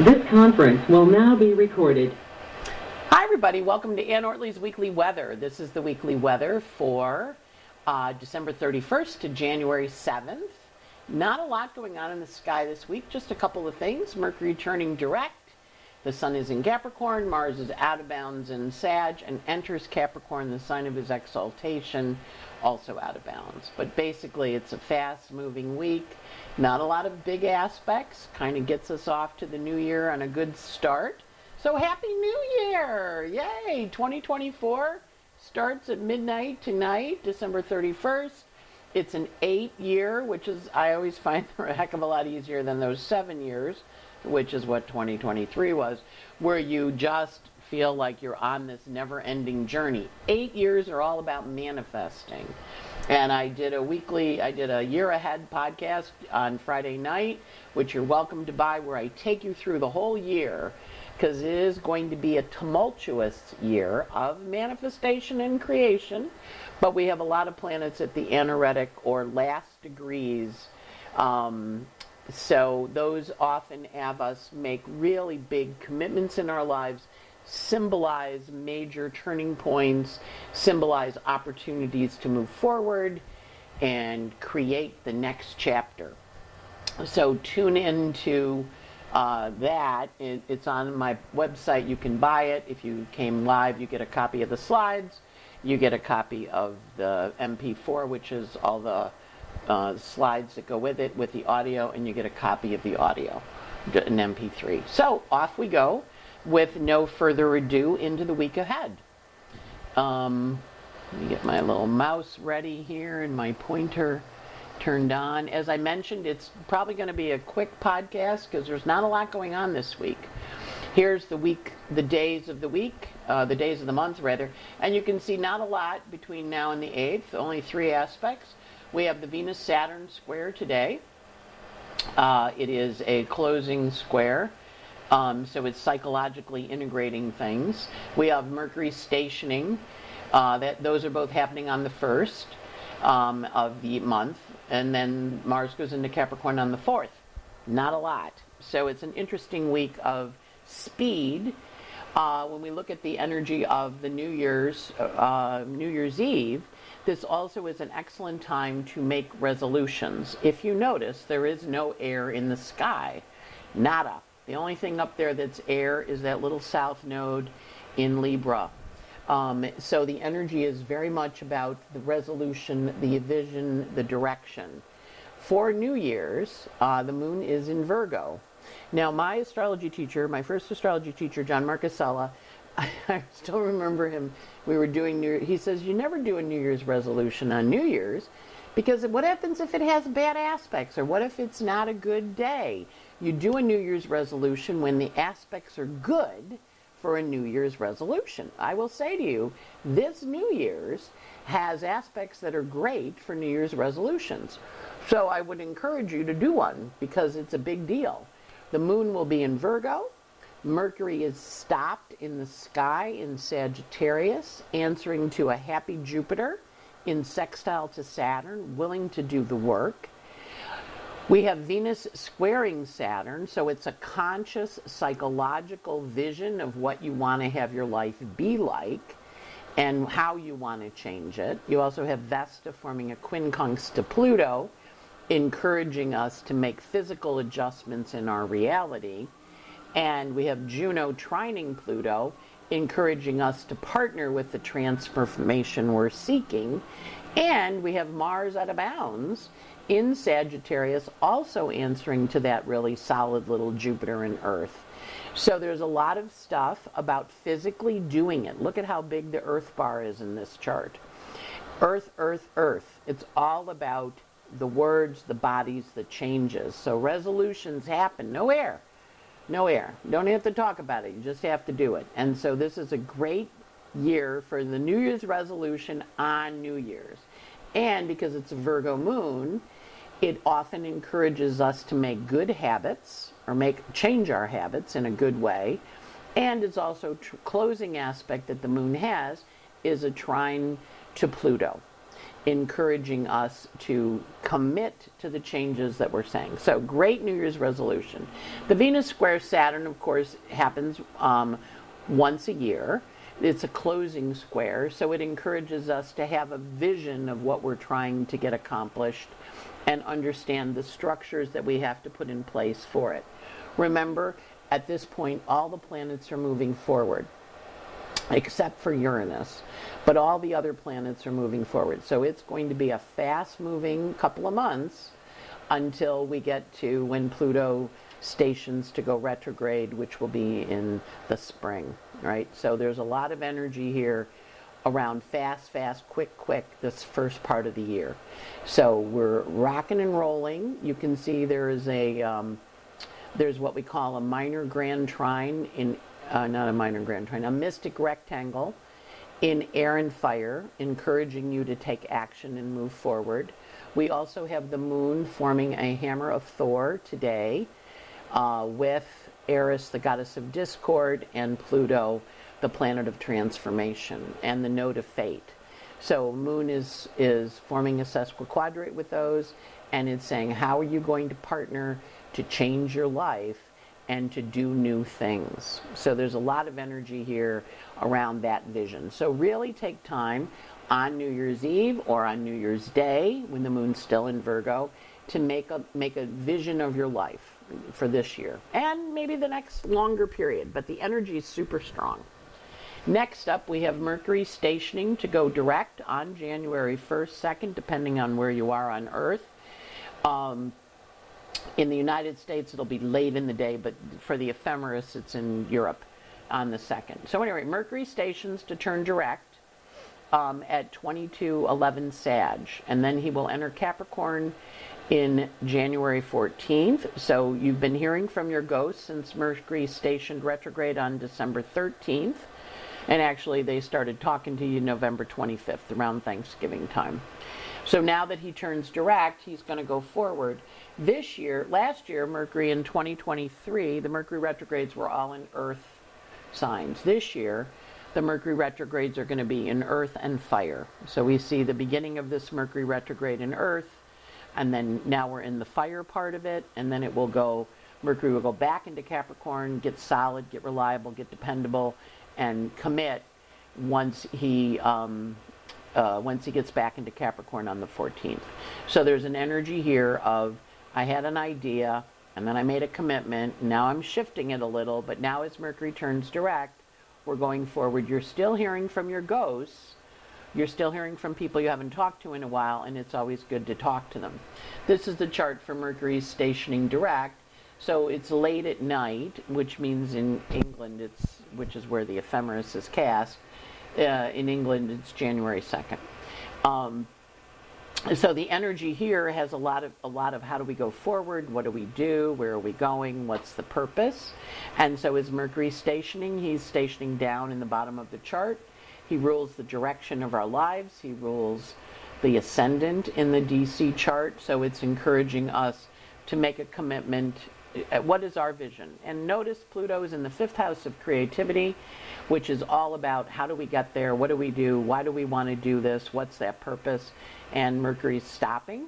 This conference will now be recorded. Hi, everybody. Welcome to Anne Ortelee's Weekly Weather. This is the weekly weather for uh, December 31st to January 7th. Not a lot going on in the sky this week, just a couple of things. Mercury turning direct. The Sun is in Capricorn, Mars is out of bounds in Sag, and enters Capricorn, the sign of his exaltation, also out of bounds. But basically, it's a fast moving week. Not a lot of big aspects. Kind of gets us off to the new year on a good start. So, Happy New Year! Yay! 2024 starts at midnight tonight, December 31st. It's an eight year, which is, I always find a heck of a lot easier than those seven years which is what 2023 was, where you just feel like you're on this never ending journey. Eight years are all about manifesting. And I did a weekly, I did a year ahead podcast on Friday night, which you're welcome to buy, where I take you through the whole year because it is going to be a tumultuous year of manifestation and creation. But we have a lot of planets at the anaretic or last degrees um, so those often have us make really big commitments in our lives, symbolize major turning points, symbolize opportunities to move forward and create the next chapter. So tune in to uh, that. It, it's on my website. You can buy it. If you came live, you get a copy of the slides. You get a copy of the MP4, which is all the uh, slides that go with it with the audio, and you get a copy of the audio, an MP3. So off we go with no further ado into the week ahead. Um, let me get my little mouse ready here and my pointer turned on. As I mentioned, it's probably going to be a quick podcast because there's not a lot going on this week. Here's the week, the days of the week, uh, the days of the month rather, and you can see not a lot between now and the 8th, only three aspects. We have the Venus Saturn square today. Uh, it is a closing square, um, so it's psychologically integrating things. We have Mercury stationing. Uh, that those are both happening on the first um, of the month, and then Mars goes into Capricorn on the fourth. Not a lot. So it's an interesting week of speed. Uh, when we look at the energy of the New Year's uh, New Year's Eve, this also is an excellent time to make resolutions. If you notice, there is no air in the sky. Nada. The only thing up there that's air is that little south node in Libra. Um, so the energy is very much about the resolution, the vision, the direction. For New Year's, uh, the moon is in Virgo. Now, my astrology teacher, my first astrology teacher, John Marchesella, I, I still remember him. We were doing New. He says you never do a New Year's resolution on New Year's, because what happens if it has bad aspects, or what if it's not a good day? You do a New Year's resolution when the aspects are good for a New Year's resolution. I will say to you, this New Year's has aspects that are great for New Year's resolutions. So I would encourage you to do one because it's a big deal. The moon will be in Virgo. Mercury is stopped in the sky in Sagittarius, answering to a happy Jupiter in sextile to Saturn, willing to do the work. We have Venus squaring Saturn, so it's a conscious psychological vision of what you want to have your life be like and how you want to change it. You also have Vesta forming a quincunx to Pluto, encouraging us to make physical adjustments in our reality. And we have Juno trining Pluto, encouraging us to partner with the transformation we're seeking. And we have Mars out of bounds in Sagittarius, also answering to that really solid little Jupiter and Earth. So there's a lot of stuff about physically doing it. Look at how big the Earth bar is in this chart. Earth, Earth, Earth. It's all about the words, the bodies, the changes. So resolutions happen. No air. No air. Don't have to talk about it. You just have to do it. And so this is a great year for the New Year's resolution on New Year's. And because it's a Virgo moon, it often encourages us to make good habits or make change our habits in a good way. And it's also tr- closing aspect that the moon has is a trine to Pluto. encouraging us to commit to the changes that we're saying. So, great New Year's resolution. The Venus square Saturn, of course, happens um, once a year. It's a closing square, so it encourages us to have a vision of what we're trying to get accomplished and understand the structures that we have to put in place for it. Remember, at this point, all the planets are moving forward except for Uranus. But all the other planets are moving forward. So it's going to be a fast moving couple of months until we get to when Pluto stations to go retrograde, which will be in the spring, right? So there's a lot of energy here around fast, fast, quick, quick this first part of the year. So we're rocking and rolling. You can see there is a um, there's what we call a minor grand trine in uh, not a minor grand trine, a mystic rectangle in air and fire, encouraging you to take action and move forward. We also have the moon forming a hammer of Thor today uh, with Eris, the goddess of discord, and Pluto, the planet of transformation, and the node of fate. So moon is, is forming a sesquiquadrate with those, and it's saying, how are you going to partner to change your life and to do new things. So there's a lot of energy here around that vision. So really take time on New Year's Eve or on New Year's Day when the moon's still in Virgo to make a make a vision of your life for this year and maybe the next longer period, but the energy is super strong. Next up, we have Mercury stationing to go direct on January 1st, 2nd, depending on where you are on Earth. Um, in the United States, it'll be late in the day, but for the ephemeris, it's in Europe on the 2nd. So, anyway, Mercury stations to turn direct um, at 2211 Sag, and then he will enter Capricorn in January 14th. So, you've been hearing from your ghosts since Mercury stationed retrograde on December 13th. And actually, they started talking to you November 25th, around Thanksgiving time. So now that he turns direct, he's going to go forward. This year, last year, Mercury in 2023, the Mercury retrogrades were all in Earth signs. This year, the Mercury retrogrades are going to be in Earth and Fire. So we see the beginning of this Mercury retrograde in Earth, and then now we're in the fire part of it, and then it will go, Mercury will go back into Capricorn, get solid, get reliable, get dependable, and commit once he um, uh, once he gets back into Capricorn on the 14th. So there's an energy here of I had an idea and then I made a commitment. Now I'm shifting it a little, but now as Mercury turns direct, we're going forward. You're still hearing from your ghosts. You're still hearing from people you haven't talked to in a while, and it's always good to talk to them. This is the chart for Mercury stationing direct. So it's late at night, which means in England, it's which is where the ephemeris is cast uh, in England, it's January 2nd. Um, so the energy here has a lot of a lot of how do we go forward what do we do where are we going what's the purpose and so is mercury stationing he's stationing down in the bottom of the chart he rules the direction of our lives he rules the ascendant in the dc chart so it's encouraging us to make a commitment Uh, what is our vision? And notice pluto is in the fifth house of creativity which is all about how do we get there, what do we do, why do we want to do this, what's that purpose, and Mercury's stopping,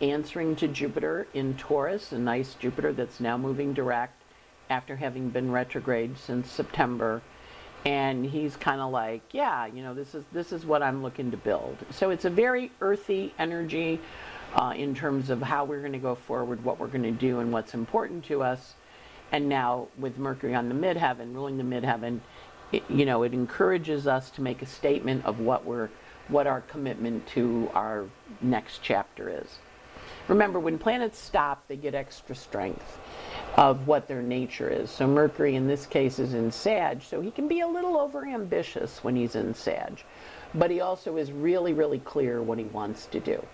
answering to Jupiter in Taurus, a nice Jupiter that's now moving direct after having been retrograde since September. And he's kind of like, yeah, you know, this is this is what I'm looking to build. So it's a very earthy energy uh, in terms of how we're going to go forward, what we're going to do, and what's important to us. And now with Mercury on the midheaven, ruling the midheaven, it, you know, it encourages us to make a statement of what we're, what our commitment to our next chapter is. Remember, when planets stop, they get extra strength of what their nature is. So Mercury in this case is in Sag, so he can be a little overambitious when he's in Sag. But he also is really, really clear what he wants to do.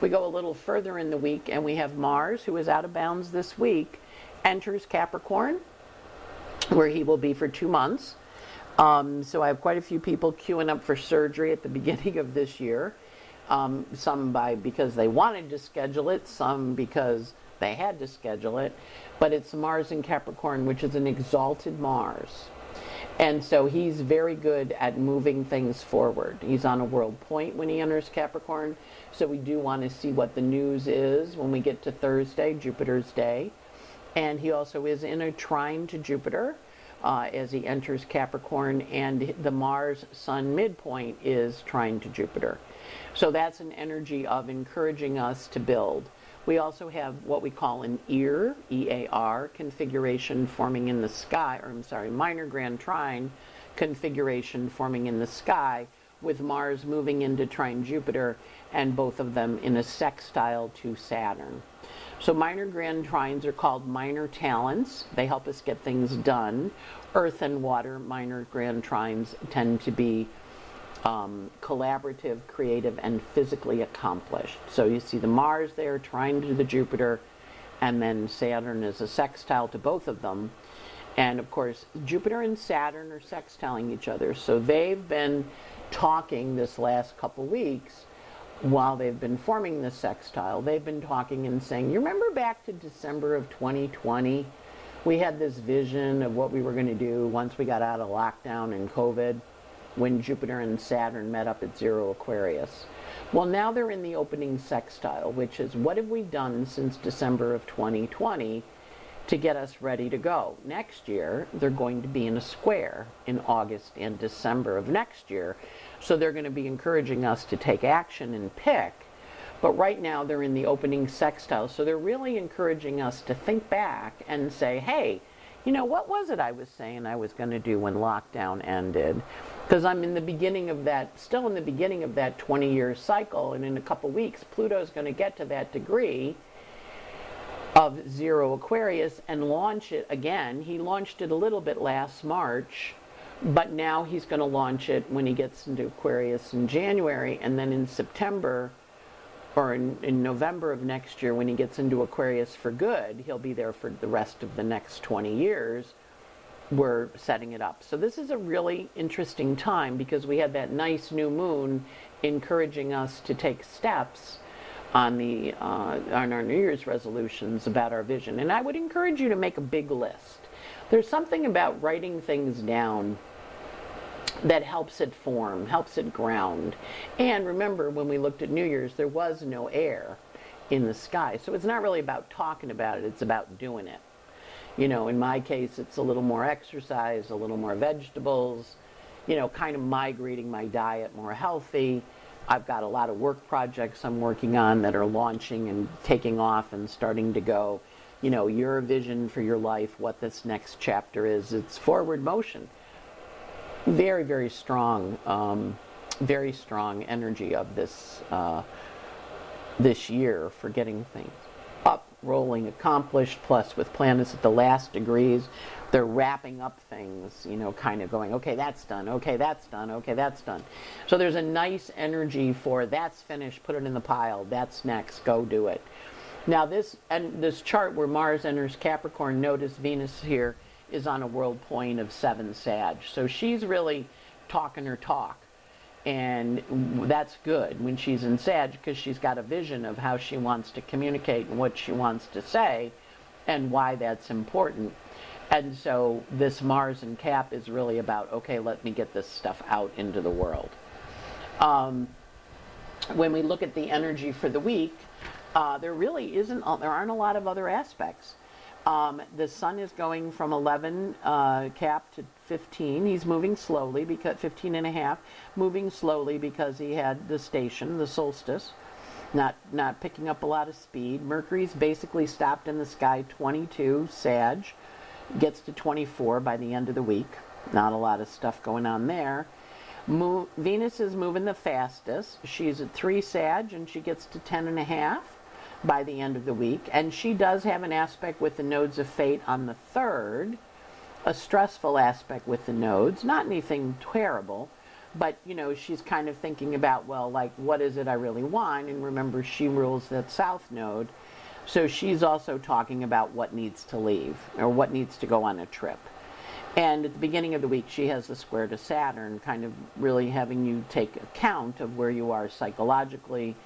We go a little further in the week and we have Mars, who is out of bounds this week, enters Capricorn, where he will be for two months. Um, so I have quite a few people queuing up for surgery at the beginning of this year. Um, some by because they wanted to schedule it, some because they had to schedule it. But it's Mars in Capricorn, which is an exalted Mars. And so he's very good at moving things forward. He's on a world point when he enters Capricorn. So we do want to see what the news is when we get to Thursday, Jupiter's day. And he also is in a trine to Jupiter uh, as he enters Capricorn, and the Mars Sun midpoint is trine to Jupiter. So that's an energy of encouraging us to build. We also have what we call an EAR, E-A-R, configuration forming in the sky, or I'm sorry, minor grand trine configuration forming in the sky with Mars moving into trine Jupiter and both of them in a sextile to Saturn. So minor grand trines are called minor talents. They help us get things done. Earth and water minor grand trines tend to be um, collaborative, creative, and physically accomplished. So you see the Mars there trying to do the Jupiter, and then Saturn is a sextile to both of them. And of course, Jupiter and Saturn are sextiling each other. So they've been talking this last couple weeks while they've been forming this sextile. They've been talking and saying, You remember back to December of 2020? We had this vision of what we were going to do once we got out of lockdown and COVID when Jupiter and Saturn met up at zero Aquarius. Well, now they're in the opening sextile, which is what have we done since December of 2020 to get us ready to go? Next year, they're going to be in a square in August and December of next year. So they're going to be encouraging us to take action and pick. But right now, they're in the opening sextile. So they're really encouraging us to think back and say, hey, you know, what was it I was saying I was going to do when lockdown ended? Because I'm in the beginning of that, still in the beginning of that 20 year cycle, and in a couple weeks, Pluto's going to get to that degree of zero Aquarius and launch it again. He launched it a little bit last March, but now he's going to launch it when he gets into Aquarius in January, and then in September or in, in, November of next year when he gets into Aquarius for good, he'll be there for the rest of the next 20 years. We're setting it up. So this is a really interesting time because we had that nice new moon encouraging us to take steps on the uh, on our New Year's resolutions about our vision. And I would encourage you to make a big list. There's something about writing things down that helps it form, helps it ground. And remember, when we looked at New Year's, there was no air in the sky. So it's not really about talking about it, it's about doing it. You know, in my case, it's a little more exercise, a little more vegetables, you know, kind of migrating my diet more healthy. I've got a lot of work projects I'm working on that are launching and taking off and starting to go. You know, your vision for your life, what this next chapter is, it's forward motion very, very strong, um, very strong energy of this uh, this year for getting things up, rolling, accomplished. Plus, with planets at the last degrees, they're wrapping up things. You know, kind of going, okay, that's done. Okay, that's done. Okay, that's done. So there's a nice energy for that's finished. Put it in the pile. That's next. Go do it. Now this and this chart where Mars enters Capricorn. Notice Venus here is on a world point of seven Sag. So she's really talking her talk. And that's good when she's in Sag because she's got a vision of how she wants to communicate and what she wants to say and why that's important. And so this Mars and Cap is really about, okay, let me get this stuff out into the world. Um, when we look at the energy for the week, uh, there really isn't, there aren't a lot of other aspects. Um, the sun is going from 11 uh, cap to 15. He's moving slowly because 15 and a half, moving slowly because he had the station, the solstice, not not picking up a lot of speed. Mercury's basically stopped in the sky 22 Sag, gets to 24 by the end of the week. Not a lot of stuff going on there. Mo- Venus is moving the fastest. She's at 3 Sag and she gets to 10 and a half by the end of the week. And she does have an aspect with the nodes of fate on the third, a stressful aspect with the nodes, not anything terrible, but you know, she's kind of thinking about, well, like, what is it I really want? And remember, she rules that south node. So she's also talking about what needs to leave or what needs to go on a trip. And at the beginning of the week, she has the square to Saturn, kind of really having you take account of where you are psychologically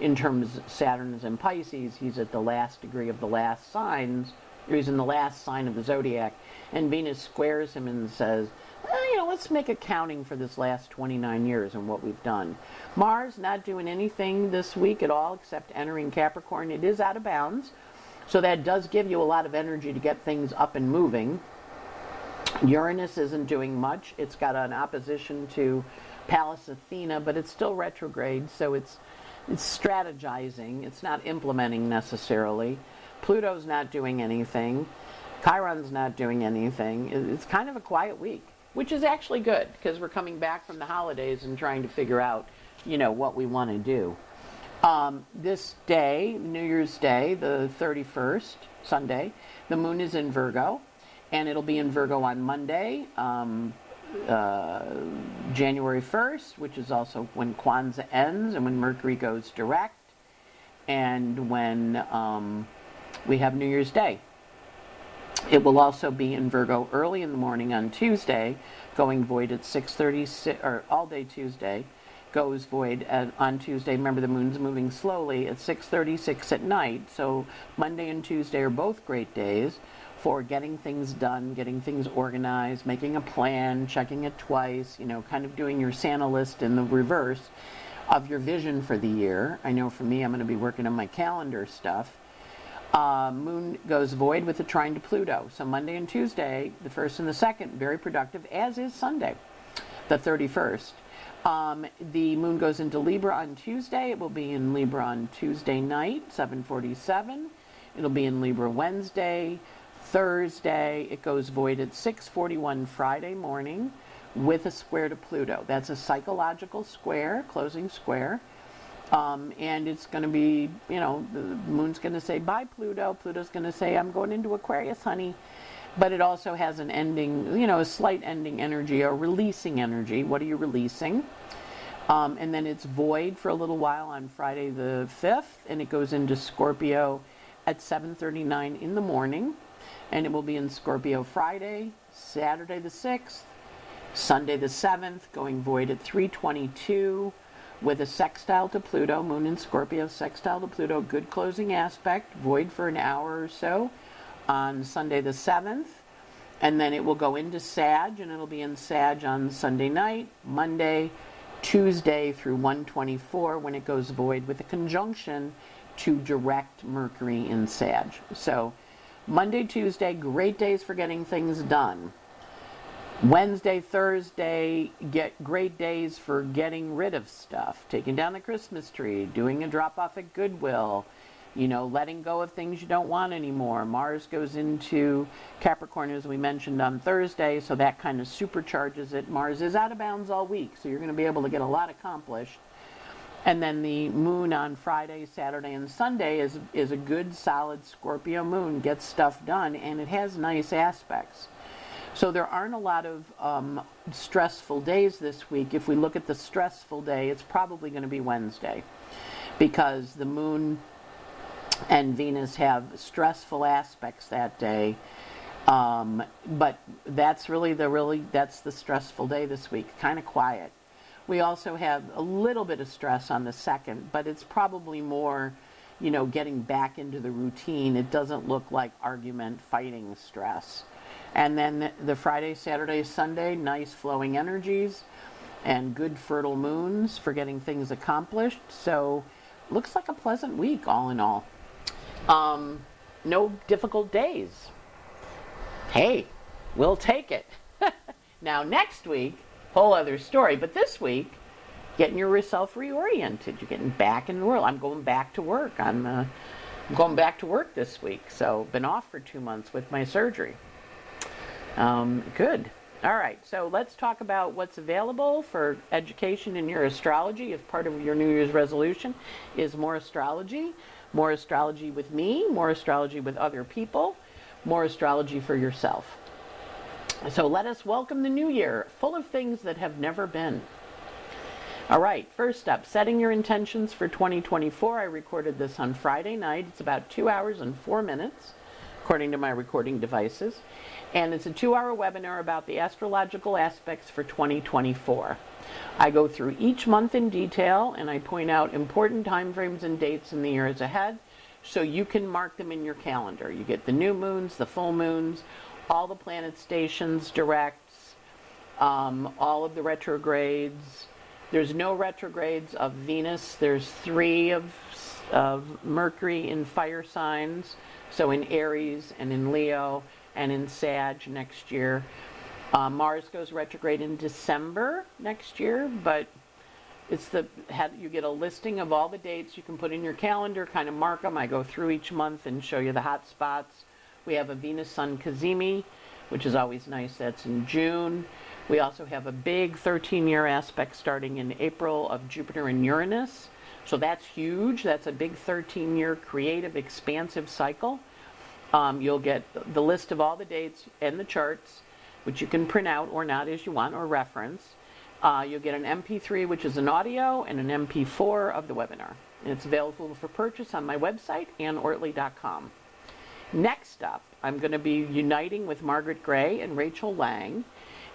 in terms Saturn is in Pisces, he's at the last degree of the last signs, he's in the last sign of the zodiac, and Venus squares him and says, well, you know, let's make accounting for this last 29 years and what we've done. Mars not doing anything this week at all except entering Capricorn. It is out of bounds, so that does give you a lot of energy to get things up and moving. Uranus isn't doing much. It's got an opposition to Pallas Athena, but it's still retrograde, so it's it's strategizing. It's not implementing necessarily. Pluto's not doing anything. Chiron's not doing anything. It's kind of a quiet week, which is actually good because we're coming back from the holidays and trying to figure out, you know, what we want to do. Um, this day, New Year's Day, the 31st, Sunday, the moon is in Virgo, and it'll be in Virgo on Monday, um, uh, January 1st, which is also when Kwanzaa ends and when Mercury goes direct, and when um, we have New Year's Day. It will also be in Virgo early in the morning on Tuesday, going void at 6:30 or all day Tuesday, goes void at, on Tuesday. Remember the moon's moving slowly at 6:36 at night. So Monday and Tuesday are both great days for getting things done, getting things organized, making a plan, checking it twice, you know, kind of doing your Santa list in the reverse of your vision for the year. I know for me, I'm going to be working on my calendar stuff. Uh, moon goes void with a trine to Pluto. So Monday and Tuesday, the first and the second, very productive, as is Sunday, the 31st. Um, the moon goes into Libra on Tuesday. It will be in Libra on Tuesday night, 747. It'll be in Libra Wednesday, Thursday, it goes void at 6:41 Friday morning with a square to Pluto. That's a psychological square, closing square. Um, and it's going to be, you know, the moon's going to say bye Pluto. Pluto's going to say I'm going into Aquarius, honey. But it also has an ending, you know, a slight ending energy, a releasing energy. What are you releasing? Um, and then it's void for a little while on Friday the 5th, and it goes into Scorpio at 7:39 in the morning and it will be in Scorpio Friday, Saturday the 6th, Sunday the 7th, going void at 322 with a sextile to Pluto, Moon in Scorpio, sextile to Pluto, good closing aspect, void for an hour or so on Sunday the 7th. And then it will go into Sag, and it'll be in Sag on Sunday night, Monday, Tuesday through 124 when it goes void with a conjunction to direct Mercury in Sag. So Monday, Tuesday, great days for getting things done. Wednesday, Thursday, get great days for getting rid of stuff, taking down the Christmas tree, doing a drop off at Goodwill, you know, letting go of things you don't want anymore. Mars goes into Capricorn, as we mentioned on Thursday, so that kind of supercharges it. Mars is out of bounds all week, so you're going to be able to get a lot accomplished. And then the moon on Friday, Saturday, and Sunday is, is a good, solid Scorpio moon, gets stuff done, and it has nice aspects. So there aren't a lot of um, stressful days this week. If we look at the stressful day, it's probably going to be Wednesday because the moon and Venus have stressful aspects that day. Um, but that's really the really that's the stressful day this week. Kind of quiet. We also have a little bit of stress on the second, but it's probably more, you know, getting back into the routine. It doesn't look like argument, fighting stress. And then the Friday, Saturday, Sunday, nice flowing energies and good fertile moons for getting things accomplished. So looks like a pleasant week all in all. Um, no difficult days. Hey, we'll take it. now next week whole other story. But this week, getting yourself reoriented. You're getting back in the world. I'm going back to work. I'm, uh, going back to work this week. So been off for two months with my surgery. Um, good. All right. So let's talk about what's available for education in your astrology as part of your New Year's resolution. Is more astrology, more astrology with me, more astrology with other people, more astrology for yourself. So let us welcome the new year, full of things that have never been. All right, first up, setting your intentions for 2024. I recorded this on Friday night. It's about two hours and four minutes, according to my recording devices. And it's a two hour webinar about the astrological aspects for 2024. I go through each month in detail and I point out important timeframes and dates in the years ahead so you can mark them in your calendar. You get the new moons, the full moons, all the planet stations, directs, um, all of the retrogrades. There's no retrogrades of Venus. There's three of, of Mercury in fire signs, so in Aries and in Leo and in Sag next year. Uh, Mars goes retrograde in December next year, but it's the you get a listing of all the dates you can put in your calendar, kind of mark them. I go through each month and show you the hot spots. We have a Venus Sun Cazimi, which is always nice. That's in June. We also have a big 13 year aspect starting in April of Jupiter and Uranus. So that's huge. That's a big 13 year creative, expansive cycle. Um, you'll get the list of all the dates and the charts, which you can print out or not as you want or reference. Uh, you'll get an MP3, which is an audio, and an MP4 of the webinar. And it's available for purchase on my website, anneortelee.com. Next up, I'm going to be uniting with Margaret Gray and Rachel Lang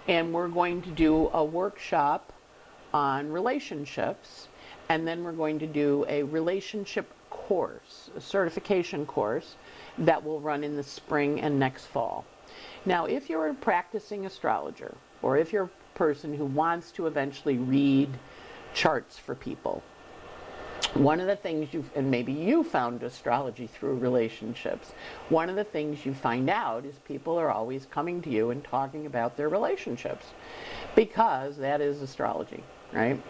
and we're going to do a workshop on relationships, and then we're going to do a relationship course, a certification course that will run in the spring and next fall. Now, if you're a practicing astrologer, or if you're a person who wants to eventually read charts for people, one of the things you and maybe you found astrology through relationships one of the things you find out is people are always coming to you and talking about their relationships because that is astrology right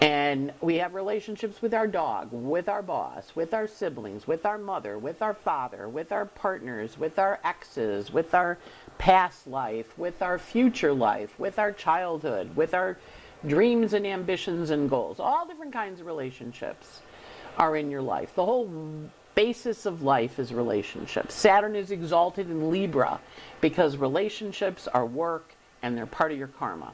and we have relationships with our dog with our boss with our siblings with our mother with our father with our partners with our exes with our past life with our future life with our childhood with our dreams and ambitions and goals. All different kinds of relationships are in your life. The whole basis of life is relationships. Saturn is exalted in Libra because relationships are work and they're part of your karma.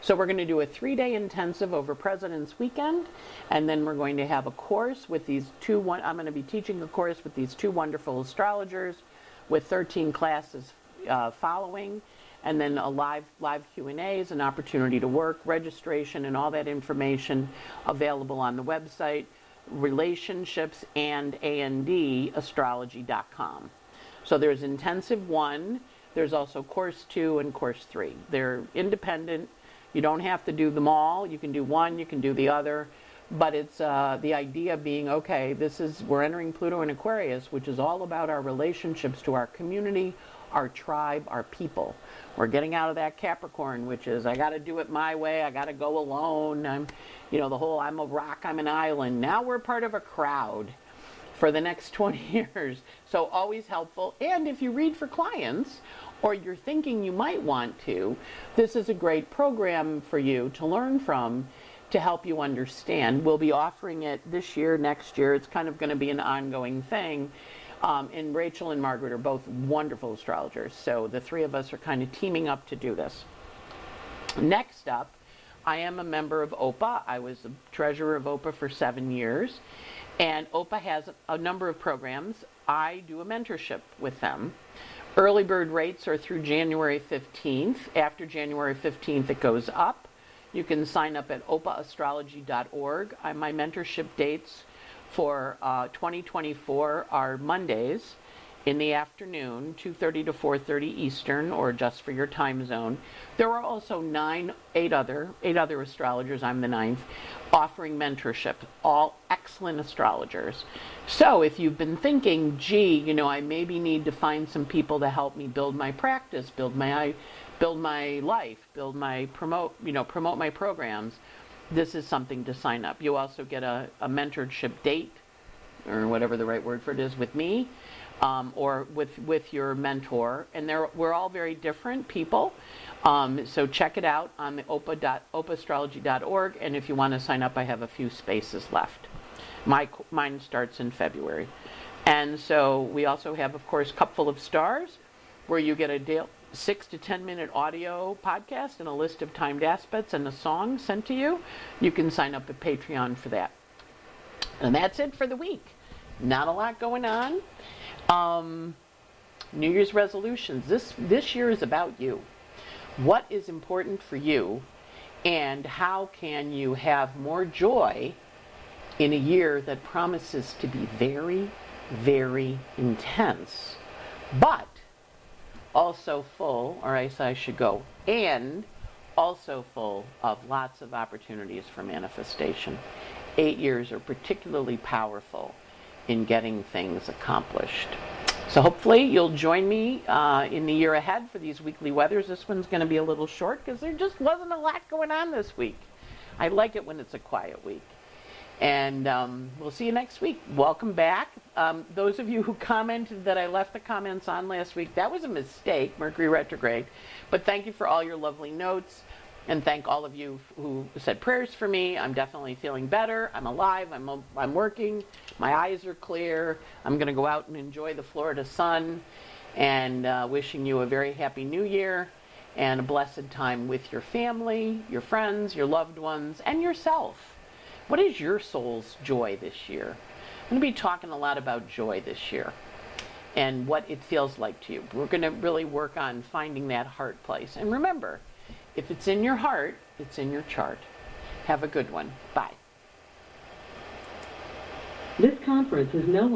So we're going to do a three-day intensive over President's Weekend, and then we're going to have a course with these two. One, I'm going to be teaching a course with these two wonderful astrologers, with 13 classes uh, following and then a live live Q&A is an opportunity to work, registration and all that information available on the website relationships and and astrology.com. So there's intensive 1, there's also course 2 and course 3. They're independent. You don't have to do them all. You can do one, you can do the other but it's uh, the idea being okay this is we're entering pluto in aquarius which is all about our relationships to our community our tribe our people we're getting out of that Capricorn, which is I got to do it my way. I got to go alone. I'm, you know, the whole I'm a rock, I'm an island. Now we're part of a crowd for the next 20 years. So always helpful. And if you read for clients or you're thinking you might want to, this is a great program for you to learn from to help you understand. We'll be offering it this year, next year. It's kind of going to be an ongoing thing. Um, and Rachel and Margaret are both wonderful astrologers. So the three of us are kind of teaming up to do this. Next up, I am a member of OPA. I was the treasurer of OPA for seven years. And OPA has a number of programs. I do a mentorship with them. Early bird rates are through January 15th. After January 15th, it goes up. You can sign up at opaastrology.org. My mentorship dates for uh, 2024 are Mondays in the afternoon, 2:30 to 4:30 Eastern, or just for your time zone. There are also nine, eight other, eight other astrologers. I'm the ninth, offering mentorship. All excellent astrologers. So if you've been thinking, gee, you know, I maybe need to find some people to help me build my practice, build my, build my life, build my promote, you know, promote my programs this is something to sign up. You also get a, a mentorship date, or whatever the right word for it is, with me, um, or with with your mentor. And we're all very different people. Um, so check it out on the opa opaastrology.org. And if you want to sign up, I have a few spaces left. My mine starts in February. And so we also have, of course, Cupful of Stars, where you get a deal six to ten minute audio podcast and a list of timed aspects and a song sent to you, you can sign up at Patreon for that. And that's it for the week. Not a lot going on. Um, New Year's resolutions. This this year is about you. What is important for you, and how can you have more joy in a year that promises to be very, very intense, but also full, or else I should go, and also full of lots of opportunities for manifestation. Eight years are particularly powerful in getting things accomplished. So hopefully you'll join me uh, in the year ahead for these weekly weathers. This one's going to be a little short because there just wasn't a lot going on this week. I like it when it's a quiet week. And um, we'll see you next week. Welcome back. Um, those of you who commented that I left the comments on last week, that was a mistake, Mercury retrograde. But thank you for all your lovely notes. And thank all of you who said prayers for me. I'm definitely feeling better. I'm alive. I'm, I'm working. My eyes are clear. I'm going to go out and enjoy the Florida sun. And uh, wishing you a very happy new year and a blessed time with your family, your friends, your loved ones, and yourself. What is your soul's joy this year? I'm going to be talking a lot about joy this year and what it feels like to you. We're going to really work on finding that heart place. And remember, if it's in your heart, it's in your chart. Have a good one. Bye. This conference is no